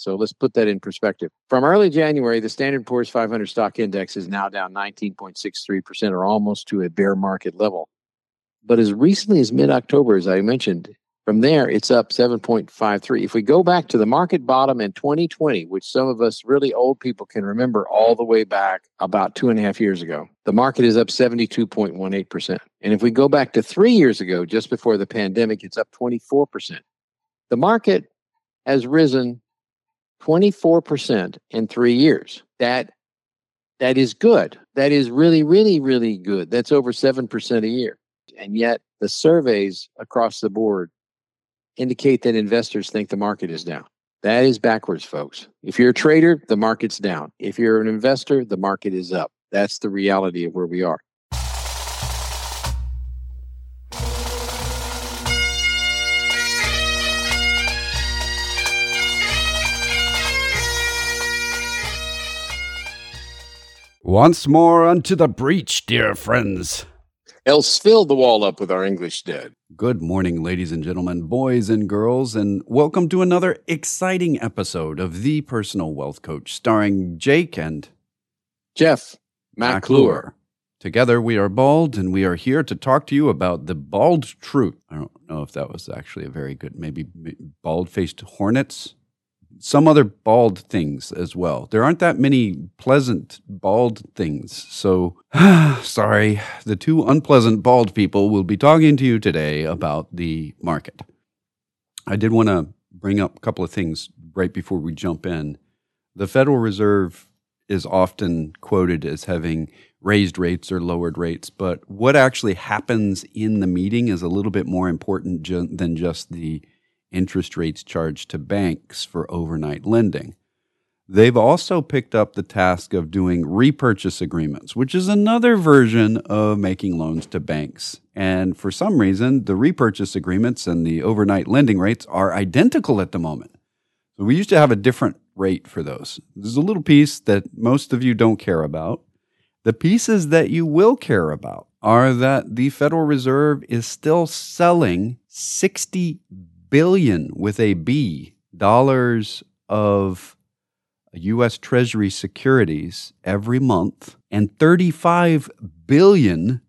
So let's put that in perspective. From early January, the Standard Poor's 500 stock index is now down 19.63% or almost to a bear market level. But as recently as mid October, as I mentioned, from there, it's up 7.53. If we go back to the market bottom in 2020, which some of us really old people can remember all the way back about two and a half years ago, the market is up 72.18%. And if we go back to three years ago, just before the pandemic, it's up 24%. The market has risen 24% in three years. That that is good. That is really, really, really good. That's over 7% a year. And yet the surveys across the board indicate that investors think the market is down. That is backwards, folks. If you're a trader, the market's down. If you're an investor, the market is up. That's the reality of where we are. Once more unto the breach, dear friends. Else fill the wall up with our English dead. Good morning, ladies and gentlemen, boys and girls, and welcome to another exciting episode of The Personal Wealth Coach, starring Jake and Jeff McClure. Together, we are bald, and we are here to talk to you about the bald truth. I don't know if that was actually a very good, maybe bald faced hornets some other bald things as well. There aren't that many pleasant bald things. So, sorry, the two unpleasant bald people will be talking to you today about the market. I did want to bring up a couple of things right before we jump in. The Federal Reserve is often quoted as having raised rates or lowered rates, but what actually happens in the meeting is a little bit more important ju- than just the interest rates charged to banks for overnight lending. They've also picked up the task of doing repurchase agreements, which is another version of making loans to banks. And for some reason, the repurchase agreements and the overnight lending rates are identical at the moment. So we used to have a different rate for those. There's a little piece that most of you don't care about. The pieces that you will care about are that the Federal Reserve is still selling 60 billion with a B dollars of US Treasury securities every month and 35 billion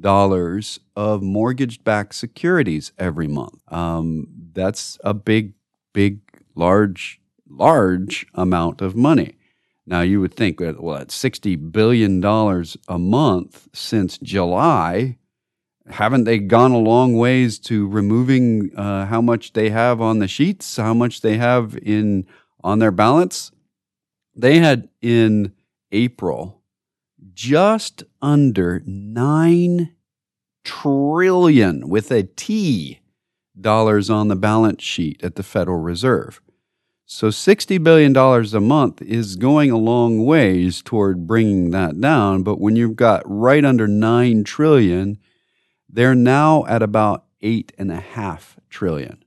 dollars of mortgage-backed securities every month. Um, that's a big, big, large, large amount of money. Now you would think that well, at sixty billion dollars a month since July, haven't they gone a long ways to removing uh, how much they have on the sheets, how much they have in on their balance? They had in April just under nine trillion with a T dollars on the balance sheet at the Federal Reserve. So $60 billion a month is going a long ways toward bringing that down. But when you've got right under 9 trillion, they're now at about eight and a half trillion.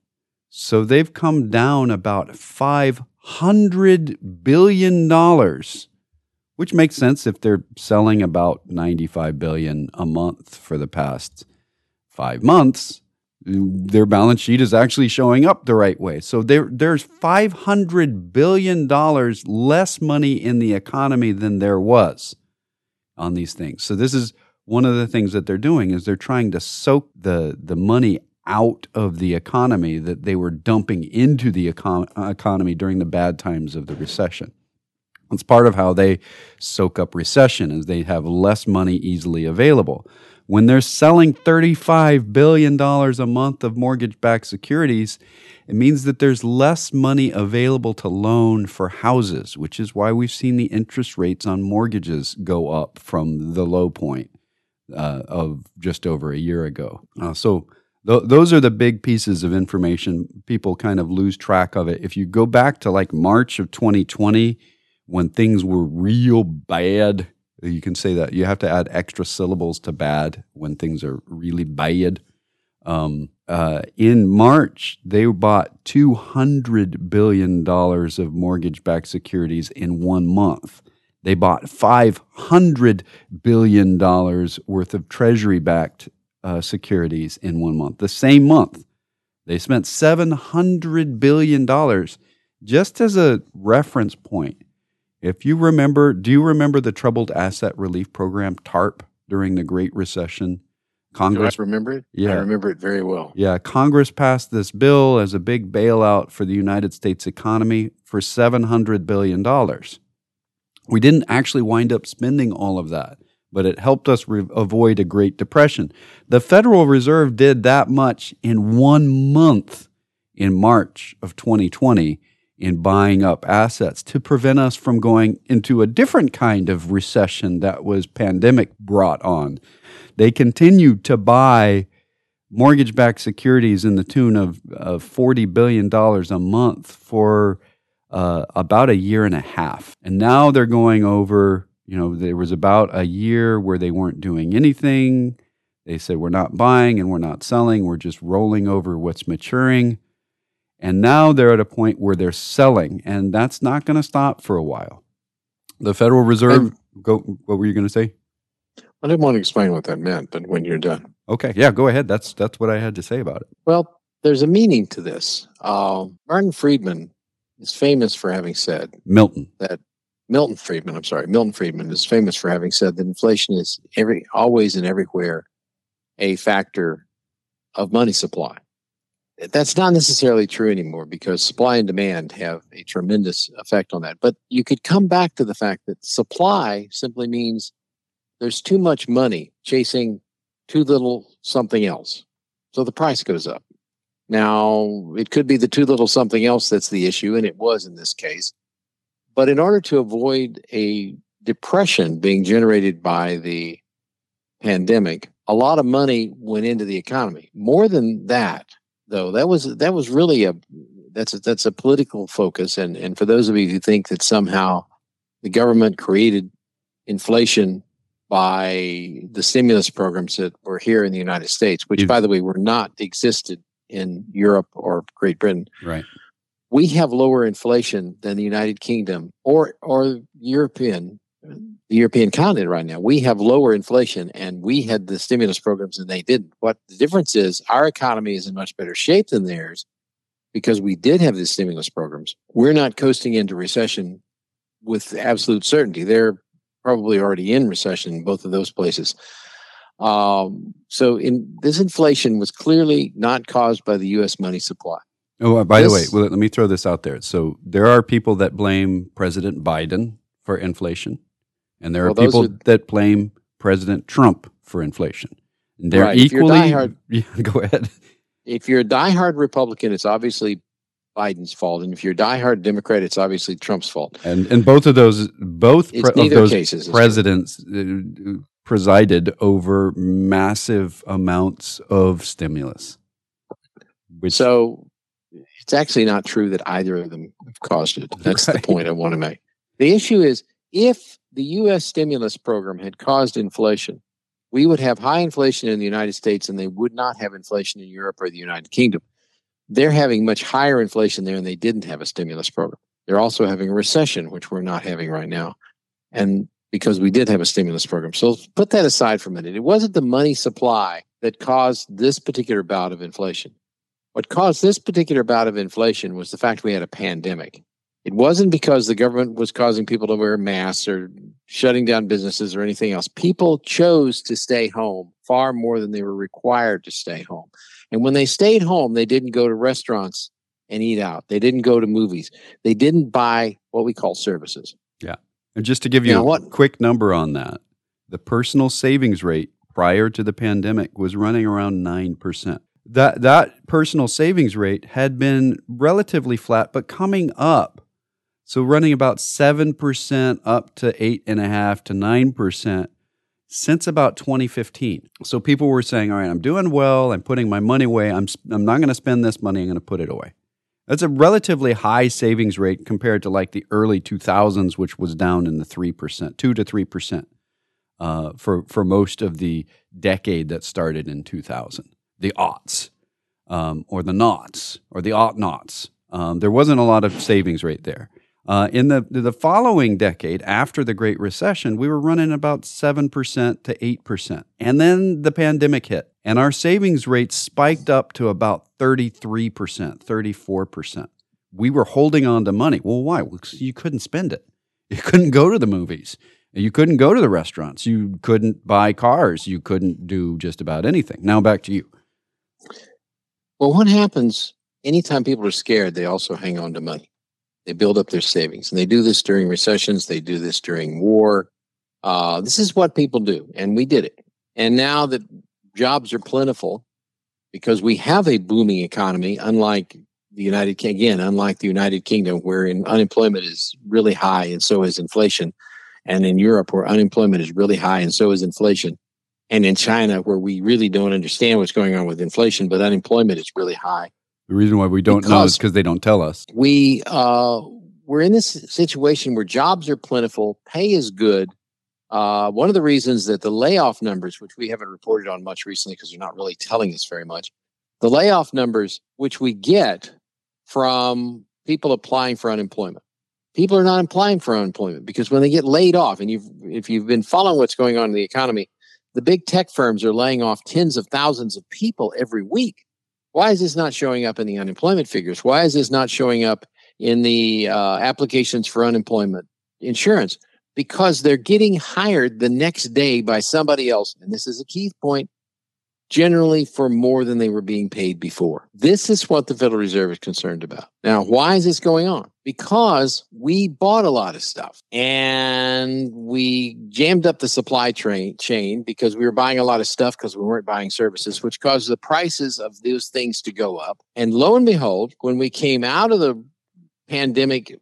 So they've come down about $500 billion, which makes sense if they're selling about 95 billion a month for the past five months. Their balance sheet is actually showing up the right way. So there, there's $500 billion less money in the economy than there was on these things. So this is one of the things that they're doing is they're trying to soak the the money out of the economy that they were dumping into the econ- uh, economy during the bad times of the recession. It's part of how they soak up recession is they have less money easily available. When they're selling $35 billion a month of mortgage backed securities, it means that there's less money available to loan for houses, which is why we've seen the interest rates on mortgages go up from the low point uh, of just over a year ago. Uh, so th- those are the big pieces of information. People kind of lose track of it. If you go back to like March of 2020, when things were real bad, you can say that you have to add extra syllables to bad when things are really bad. Um, uh, in March, they bought $200 billion of mortgage backed securities in one month. They bought $500 billion worth of treasury backed uh, securities in one month. The same month, they spent $700 billion just as a reference point, if you remember, do you remember the Troubled Asset Relief Program, TARP, during the Great Recession? Congress. Do I remember it? Yeah. I remember it very well. Yeah. Congress passed this bill as a big bailout for the United States economy for $700 billion. We didn't actually wind up spending all of that, but it helped us re- avoid a Great Depression. The Federal Reserve did that much in one month in March of 2020 in buying up assets to prevent us from going into a different kind of recession that was pandemic brought on. They continued to buy mortgage backed securities in the tune of, of $40 billion a month for uh, about a year and a half. And now they're going over, you know, there was about a year where they weren't doing anything. They said, we're not buying and we're not selling, we're just rolling over what's maturing. And now they're at a point where they're selling, and that's not going to stop for a while. The Federal Reserve, go, what were you going to say? I didn't want to explain what that meant, but when you're done. Okay, yeah, go ahead. That's that's what I had to say about it. Well, there's a meaning to this. Uh, Martin Friedman is famous for having said Milton that Milton Friedman. I'm sorry, Milton Friedman is famous for having said that inflation is every always and everywhere a factor of money supply that's not necessarily true anymore because supply and demand have a tremendous effect on that. But you could come back to the fact that supply simply means there's too much money chasing too little something else. So the price goes up. Now, it could be the too little something else that's the issue, and it was in this case. But in order to avoid a depression being generated by the pandemic, a lot of money went into the economy. More than that, though. That was that was really a that's a, that's a political focus, and and for those of you who think that somehow the government created inflation by the stimulus programs that were here in the United States, which, by the way, were not existed in Europe or Great Britain. Right. We have lower inflation than the United Kingdom or or European the European continent right now. We have lower inflation and we had the stimulus programs and they didn't. What the difference is, our economy is in much better shape than theirs because we did have the stimulus programs. We're not coasting into recession with absolute certainty. They're probably already in recession in both of those places. Um, so in this inflation was clearly not caused by the U.S. money supply. Oh, uh, by this, the way, well, let me throw this out there. So there are people that blame President Biden for inflation. And there well, are people are, that blame President Trump for inflation. And they're right. equally. Diehard, yeah, go ahead. If you're a diehard Republican, it's obviously Biden's fault, and if you're a diehard Democrat, it's obviously Trump's fault. And and both of those, both pre- of those cases, presidents uh, presided over massive amounts of stimulus. Which, so it's actually not true that either of them caused it. That's right. the point I want to make. The issue is if the US stimulus program had caused inflation, we would have high inflation in the United States and they would not have inflation in Europe or the United Kingdom. They're having much higher inflation there and they didn't have a stimulus program. They're also having a recession, which we're not having right now. And because we did have a stimulus program. So put that aside for a minute. It wasn't the money supply that caused this particular bout of inflation. What caused this particular bout of inflation was the fact we had a pandemic. It wasn't because the government was causing people to wear masks or shutting down businesses or anything else. People chose to stay home far more than they were required to stay home. And when they stayed home, they didn't go to restaurants and eat out. They didn't go to movies. They didn't buy what we call services. And just to give you, you know, a what, quick number on that, the personal savings rate prior to the pandemic was running around 9%. That that personal savings rate had been relatively flat but coming up so running about 7% up to 8.5 to 9% since about 2015. So people were saying, all right, I'm doing well. I'm putting my money away. I'm, I'm not going to spend this money. I'm going to put it away. That's a relatively high savings rate compared to like the early 2000s, which was down in the 3%, 2 to 3% uh, for, for most of the decade that started in 2000, the aughts um, or the knots or the aught knots. Um, there wasn't a lot of savings rate there. Uh, in the the following decade, after the Great Recession, we were running about seven percent to eight percent, and then the pandemic hit, and our savings rate spiked up to about thirty three percent, thirty four percent. we were holding on to money. Well, why? Well, you couldn't spend it. You couldn't go to the movies. You couldn't go to the restaurants. You couldn't buy cars. You couldn't do just about anything. Now back to you. Well, what happens anytime people are scared, they also hang on to money. They build up their savings. And they do this during recessions, they do this during war. Uh, this is what people do. And we did it. And now that jobs are plentiful, because we have a booming economy, unlike the United Kingdom, again, unlike the United Kingdom, where unemployment is really high and so is inflation. And in Europe, where unemployment is really high and so is inflation. And in China, where we really don't understand what's going on with inflation, but unemployment is really high. The reason why we don't know is Because- because they don't tell us. We uh, we're in this situation where jobs are plentiful, pay is good. Uh, one of the reasons that the layoff numbers, which we haven't reported on much recently because they're not really telling us very much, the layoff numbers, which we get from people applying for unemployment. People are not applying for unemployment because when they get laid off, and you've if you've been following what's going on in the economy, the big tech firms are laying off tens of thousands of people every week. Why is this not showing up in the unemployment figures? Why is this not showing up in the uh, applications for unemployment insurance? Because they're getting hired the next day by somebody else. And this is a key point generally for more than they were being paid before. This is what the Federal Reserve is concerned about. Now, why is this going on? Because we bought a lot of stuff and we jammed up the supply train chain because we were buying a lot of stuff because we weren't buying services, which caused the prices of those things to go up. And lo and behold, when we came out of the pandemic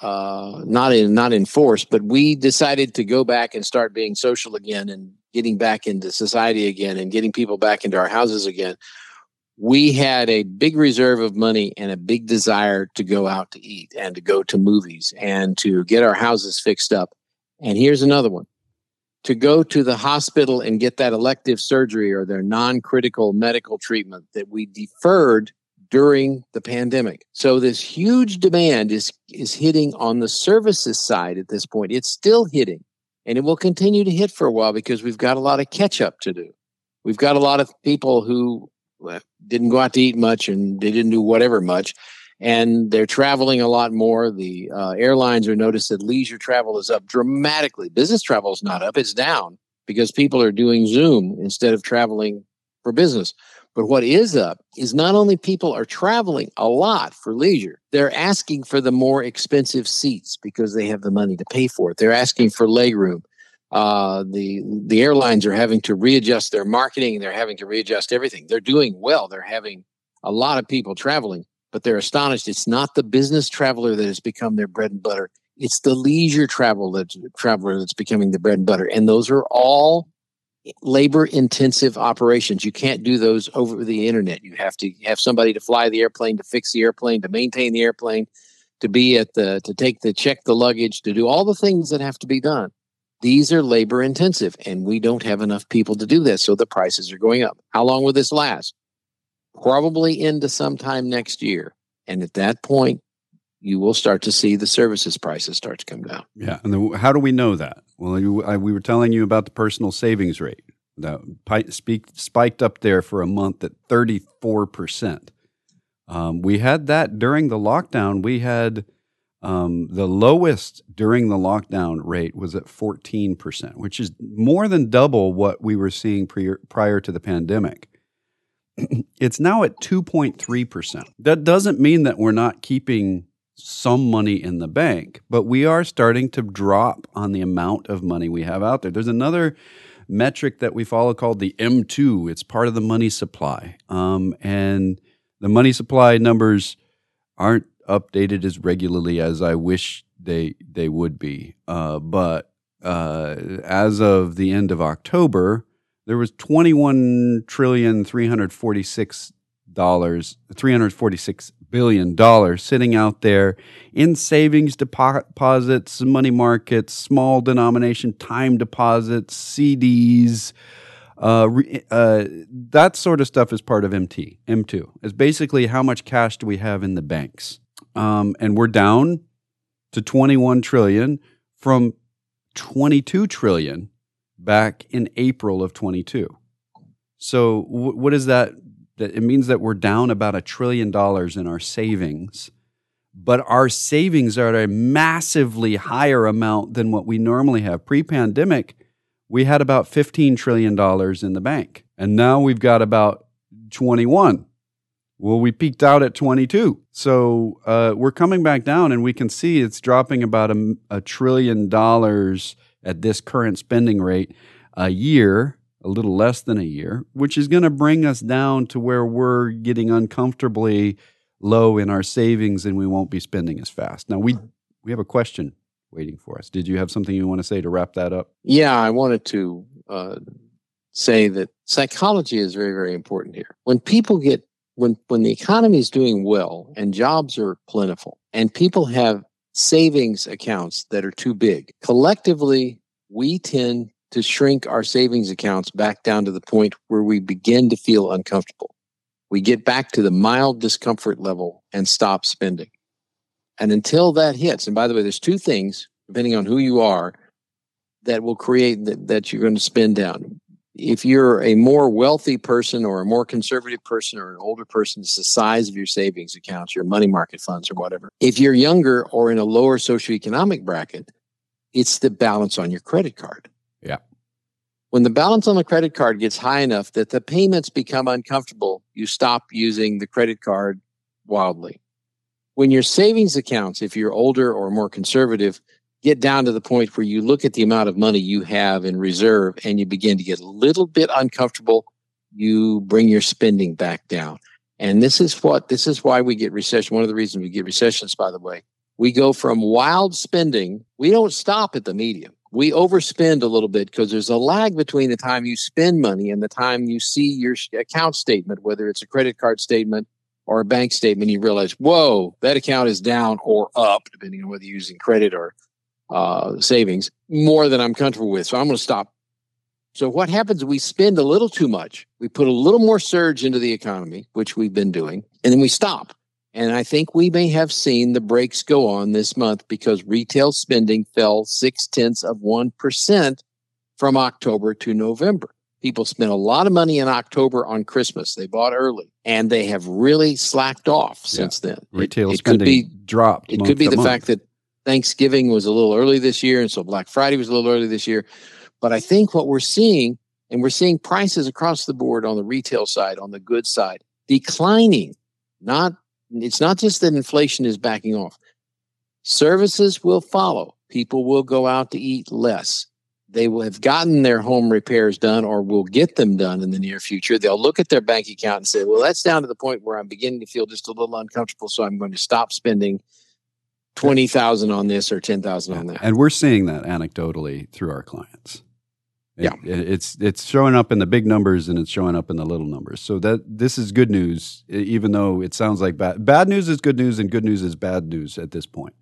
uh, not in not in force, but we decided to go back and start being social again and getting back into society again and getting people back into our houses again. We had a big reserve of money and a big desire to go out to eat and to go to movies and to get our houses fixed up. And here's another one to go to the hospital and get that elective surgery or their non critical medical treatment that we deferred during the pandemic. So this huge demand is is hitting on the services side at this point. It's still hitting and it will continue to hit for a while because we've got a lot of catch up to do. We've got a lot of people who didn't go out to eat much and they didn't do whatever much and they're traveling a lot more. The uh, airlines are noticed that leisure travel is up dramatically. Business travel is not up, it's down because people are doing Zoom instead of traveling for business. But what is up is not only people are traveling a lot for leisure, they're asking for the more expensive seats because they have the money to pay for it. They're asking for legroom. Uh, the the airlines are having to readjust their marketing. They're having to readjust everything. They're doing well. They're having a lot of people traveling, but they're astonished. It's not the business traveler that has become their bread and butter. It's the leisure travel that's traveler that's becoming the bread and butter. And those are all labor intensive operations. You can't do those over the internet. You have to have somebody to fly the airplane, to fix the airplane, to maintain the airplane, to be at the to take the check the luggage, to do all the things that have to be done. These are labor intensive and we don't have enough people to do that. So the prices are going up. How long will this last? Probably into sometime next year. And at that point, you will start to see the services prices start to come down. Yeah, and how do we know that? Well, you, I, we were telling you about the personal savings rate that speak, spiked up there for a month at thirty four percent. Um, we had that during the lockdown. We had um, the lowest during the lockdown rate was at fourteen percent, which is more than double what we were seeing prior to the pandemic. it's now at two point three percent. That doesn't mean that we're not keeping some money in the bank, but we are starting to drop on the amount of money we have out there. There's another metric that we follow called the M2. It's part of the money supply. Um, and the money supply numbers aren't updated as regularly as I wish they they would be. Uh, but uh, as of the end of October, there was 21 trillion 346 dollars 346 billion dollars sitting out there in savings deposits money markets small denomination time deposits CDs. Uh, uh, that sort of stuff is part of mt m2 is basically how much cash do we have in the banks um, and we're down to 21 trillion from 22 trillion back in april of 22 so w- what is that that it means that we're down about a trillion dollars in our savings but our savings are at a massively higher amount than what we normally have. Pre pandemic, we had about $15 trillion in the bank, and now we've got about 21. Well, we peaked out at 22. So uh, we're coming back down, and we can see it's dropping about a, a trillion dollars at this current spending rate a year, a little less than a year, which is going to bring us down to where we're getting uncomfortably low in our savings and we won't be spending as fast. Now, we, we have a question waiting for us. Did you have something you want to say to wrap that up? Yeah, I wanted to uh, say that psychology is very, very important here. When people get when when the economy is doing well and jobs are plentiful and people have savings accounts that are too big, collectively we tend to shrink our savings accounts back down to the point where we begin to feel uncomfortable. We get back to the mild discomfort level and stop spending. And until that hits, and by the way, there's two things, depending on who you are, that will create that, that you're going to spend down if you're a more wealthy person or a more conservative person or an older person, it's the size of your savings accounts, your money market funds, or whatever. If you're younger or in a lower socioeconomic bracket, it's the balance on your credit card. When the balance on the credit card gets high enough that the payments become uncomfortable, you stop using the credit card wildly. When your savings accounts, if you're older or more conservative, get down to the point where you look at the amount of money you have in reserve and you begin to get a little bit uncomfortable, you bring your spending back down. And this is what this is why we get recession. One of the reasons we get recessions, by the way, we go from wild spending. We don't stop at the medium. We overspend a little bit because there's a lag between the time you spend money and the time you see your account statement, whether it's a credit card statement or a bank statement. You realize, whoa, that account is down or up, depending on whether you're using credit or uh, savings more than I'm comfortable with. So I'm going to stop. So what happens? We spend a little too much. We put a little more surge into the economy, which we've been doing, and then we stop. And I think we may have seen the brakes go on this month because retail spending fell six tenths of 1% from October to November. People spent a lot of money in October on Christmas. They bought early and they have really slacked off since yeah. then. Retail it, it spending could be, dropped. It could be the month. fact that Thanksgiving was a little early this year, and so Black Friday was a little early this year. But I think what we're seeing, and we're seeing prices across the board on the retail side, on the goods side, declining. Not it's not just that inflation is backing off. Services will follow. People will go out to eat less. They will have gotten their home repairs done or will get them done in the near future. They'll look at their bank account and say, well, that's down to the point where I'm beginning to feel just a little uncomfortable. So I'm going to stop spending twenty thousand on this or ten thousand on that. And we're seeing that anecdotally through our clients. It, yeah, it's it's showing up in the big numbers and it's showing up in the little numbers. So that this is good news, even though it sounds like bad. Bad news is good news, and good news is bad news at this point.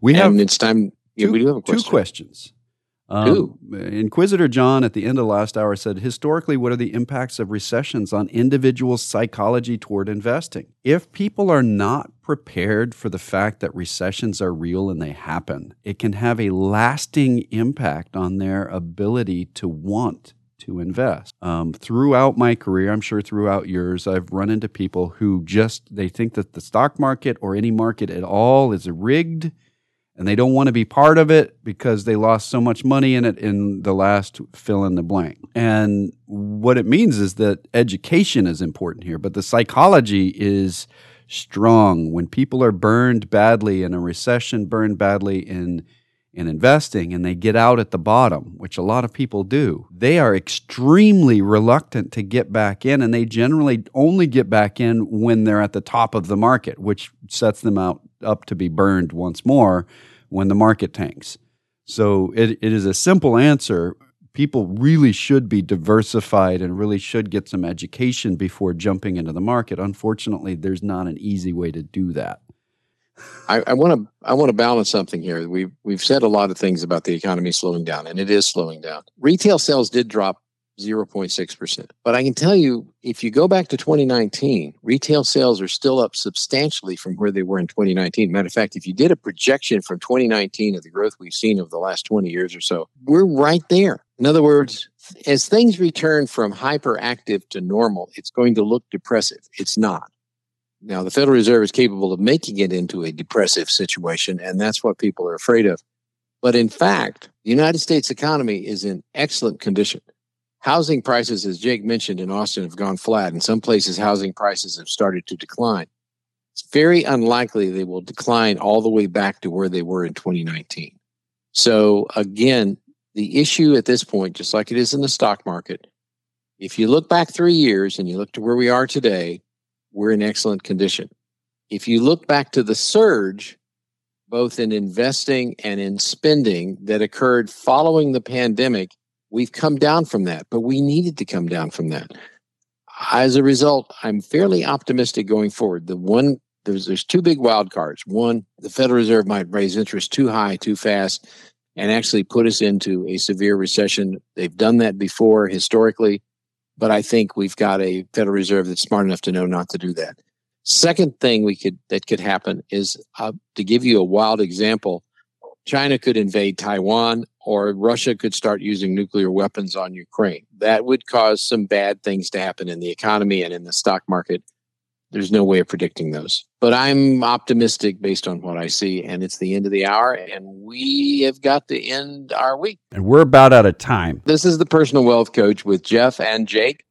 We have it's time. Two, yeah, we do have two questions. Um, Inquisitor John at the end of last hour said, historically, what are the impacts of recessions on individual psychology toward investing? If people are not prepared for the fact that recessions are real and they happen, it can have a lasting impact on their ability to want to invest. Um, throughout my career, I'm sure throughout yours, I've run into people who just they think that the stock market or any market at all is rigged and they don't want to be part of it because they lost so much money in it in the last fill in the blank. And what it means is that education is important here, but the psychology is strong. When people are burned badly in a recession, burned badly in in investing and they get out at the bottom, which a lot of people do, they are extremely reluctant to get back in. And they generally only get back in when they're at the top of the market, which sets them out up to be burned once more when the market tanks. So it, it is a simple answer. People really should be diversified and really should get some education before jumping into the market. Unfortunately, there's not an easy way to do that. I want to I want to balance something here. We've we've said a lot of things about the economy slowing down, and it is slowing down. Retail sales did drop 0.6%. But I can tell you, if you go back to 2019, retail sales are still up substantially from where they were in 2019. Matter of fact, if you did a projection from 2019 of the growth we've seen over the last 20 years or so, we're right there. In other words, as things return from hyperactive to normal, it's going to look depressive. It's not. Now, the Federal Reserve is capable of making it into a depressive situation, and that's what people are afraid of. But in fact, the United States economy is in excellent condition. Housing prices, as Jake mentioned in Austin, have gone flat. In some places, housing prices have started to decline. It's very unlikely they will decline all the way back to where they were in 2019. So, again, the issue at this point, just like it is in the stock market, if you look back three years and you look to where we are today, we're in excellent condition. If you look back to the surge, both in investing and in spending that occurred following the pandemic, we've come down from that, but we needed to come down from that. As a result, I'm fairly optimistic going forward. The one there's there's two big wild cards. One, the Federal Reserve might raise interest too high, too fast, and actually put us into a severe recession. They've done that before historically, but I think we've got a Federal Reserve that's smart enough to know not to do that. Second thing we could that could happen is uh, to give you a wild example. China could invade Taiwan or Russia could start using nuclear weapons on Ukraine. That would cause some bad things to happen in the economy and in the stock market there's no way of predicting those. But I'm optimistic based on what I see. And it's the end of the hour, and we have got to end our week. And we're about out of time. This is the personal wealth coach with Jeff and Jake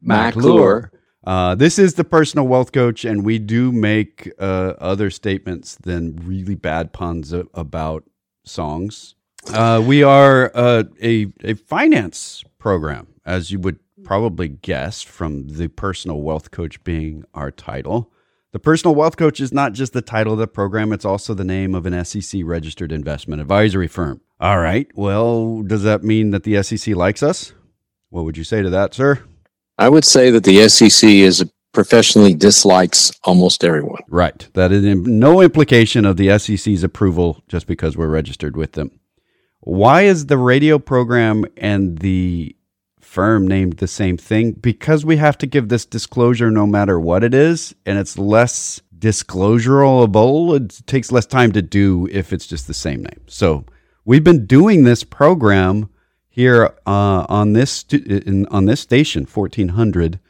McClure. Uh, this is the personal wealth coach, and we do make uh, other statements than really bad puns about songs. Uh, we are uh, a, a finance program, as you would probably guess from the personal wealth coach being our title. The personal wealth coach is not just the title of the program, it's also the name of an SEC registered investment advisory firm. All right. Well, does that mean that the SEC likes us? What would you say to that, sir? I would say that the SEC is professionally dislikes almost everyone. Right. That is no implication of the SEC's approval just because we're registered with them. Why is the radio program and the firm named the same thing because we have to give this disclosure no matter what it is, and it's less disclosurable. It takes less time to do if it's just the same name. So we've been doing this program here uh, on this in, on this station, fourteen hundred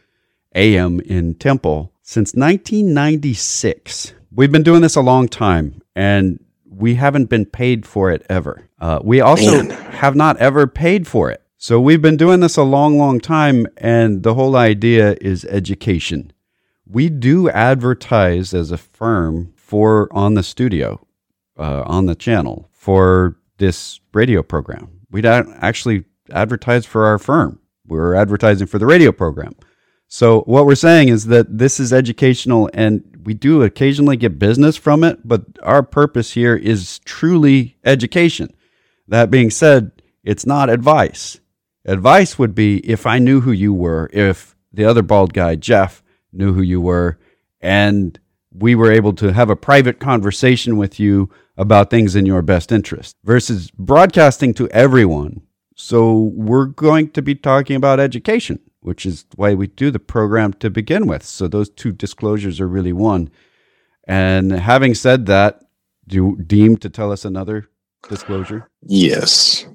AM in Temple, since 1996. We've been doing this a long time, and we haven't been paid for it ever. Uh, we also Man. have not ever paid for it. So we've been doing this a long, long time, and the whole idea is education. We do advertise as a firm for on the studio, uh, on the channel for this radio program. We don't actually advertise for our firm. We're advertising for the radio program. So what we're saying is that this is educational and we do occasionally get business from it, but our purpose here is truly education. That being said, it's not advice. Advice would be if I knew who you were, if the other bald guy, Jeff, knew who you were, and we were able to have a private conversation with you about things in your best interest versus broadcasting to everyone. So we're going to be talking about education, which is why we do the program to begin with. So those two disclosures are really one. And having said that, do you deem to tell us another disclosure? Yes.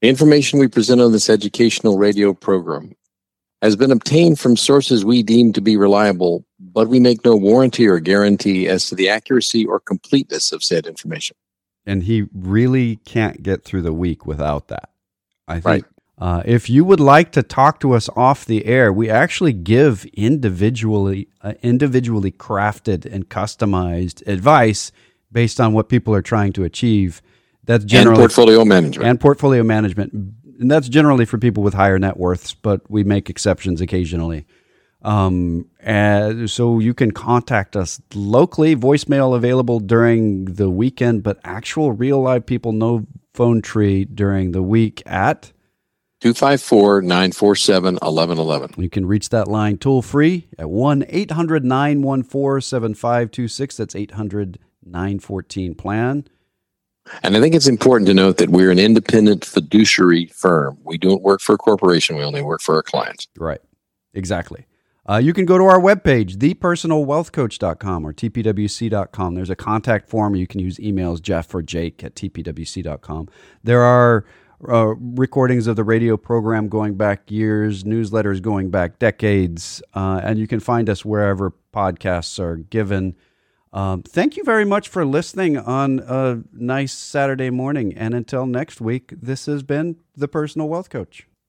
The information we present on this educational radio program has been obtained from sources we deem to be reliable, but we make no warranty or guarantee as to the accuracy or completeness of said information. And he really can't get through the week without that. I think. Right. Uh, if you would like to talk to us off the air, we actually give individually uh, individually crafted and customized advice based on what people are trying to achieve. That's generally and portfolio management. And portfolio management, and that's generally for people with higher net worths, but we make exceptions occasionally. Um, so you can contact us locally, voicemail available during the weekend, but actual real live people, no phone tree during the week at 254 947 1111. You can reach that line toll free at 1 800 914 7526. That's 800 914 plan. And I think it's important to note that we're an independent fiduciary firm. We don't work for a corporation, we only work for our clients. Right. Exactly. Uh, you can go to our webpage, thepersonalwealthcoach.com or tpwc.com. There's a contact form. You can use emails, Jeff or Jake at tpwc.com. There are uh, recordings of the radio program going back years, newsletters going back decades, uh, and you can find us wherever podcasts are given. Um, thank you very much for listening on a nice Saturday morning. And until next week, this has been the Personal Wealth Coach.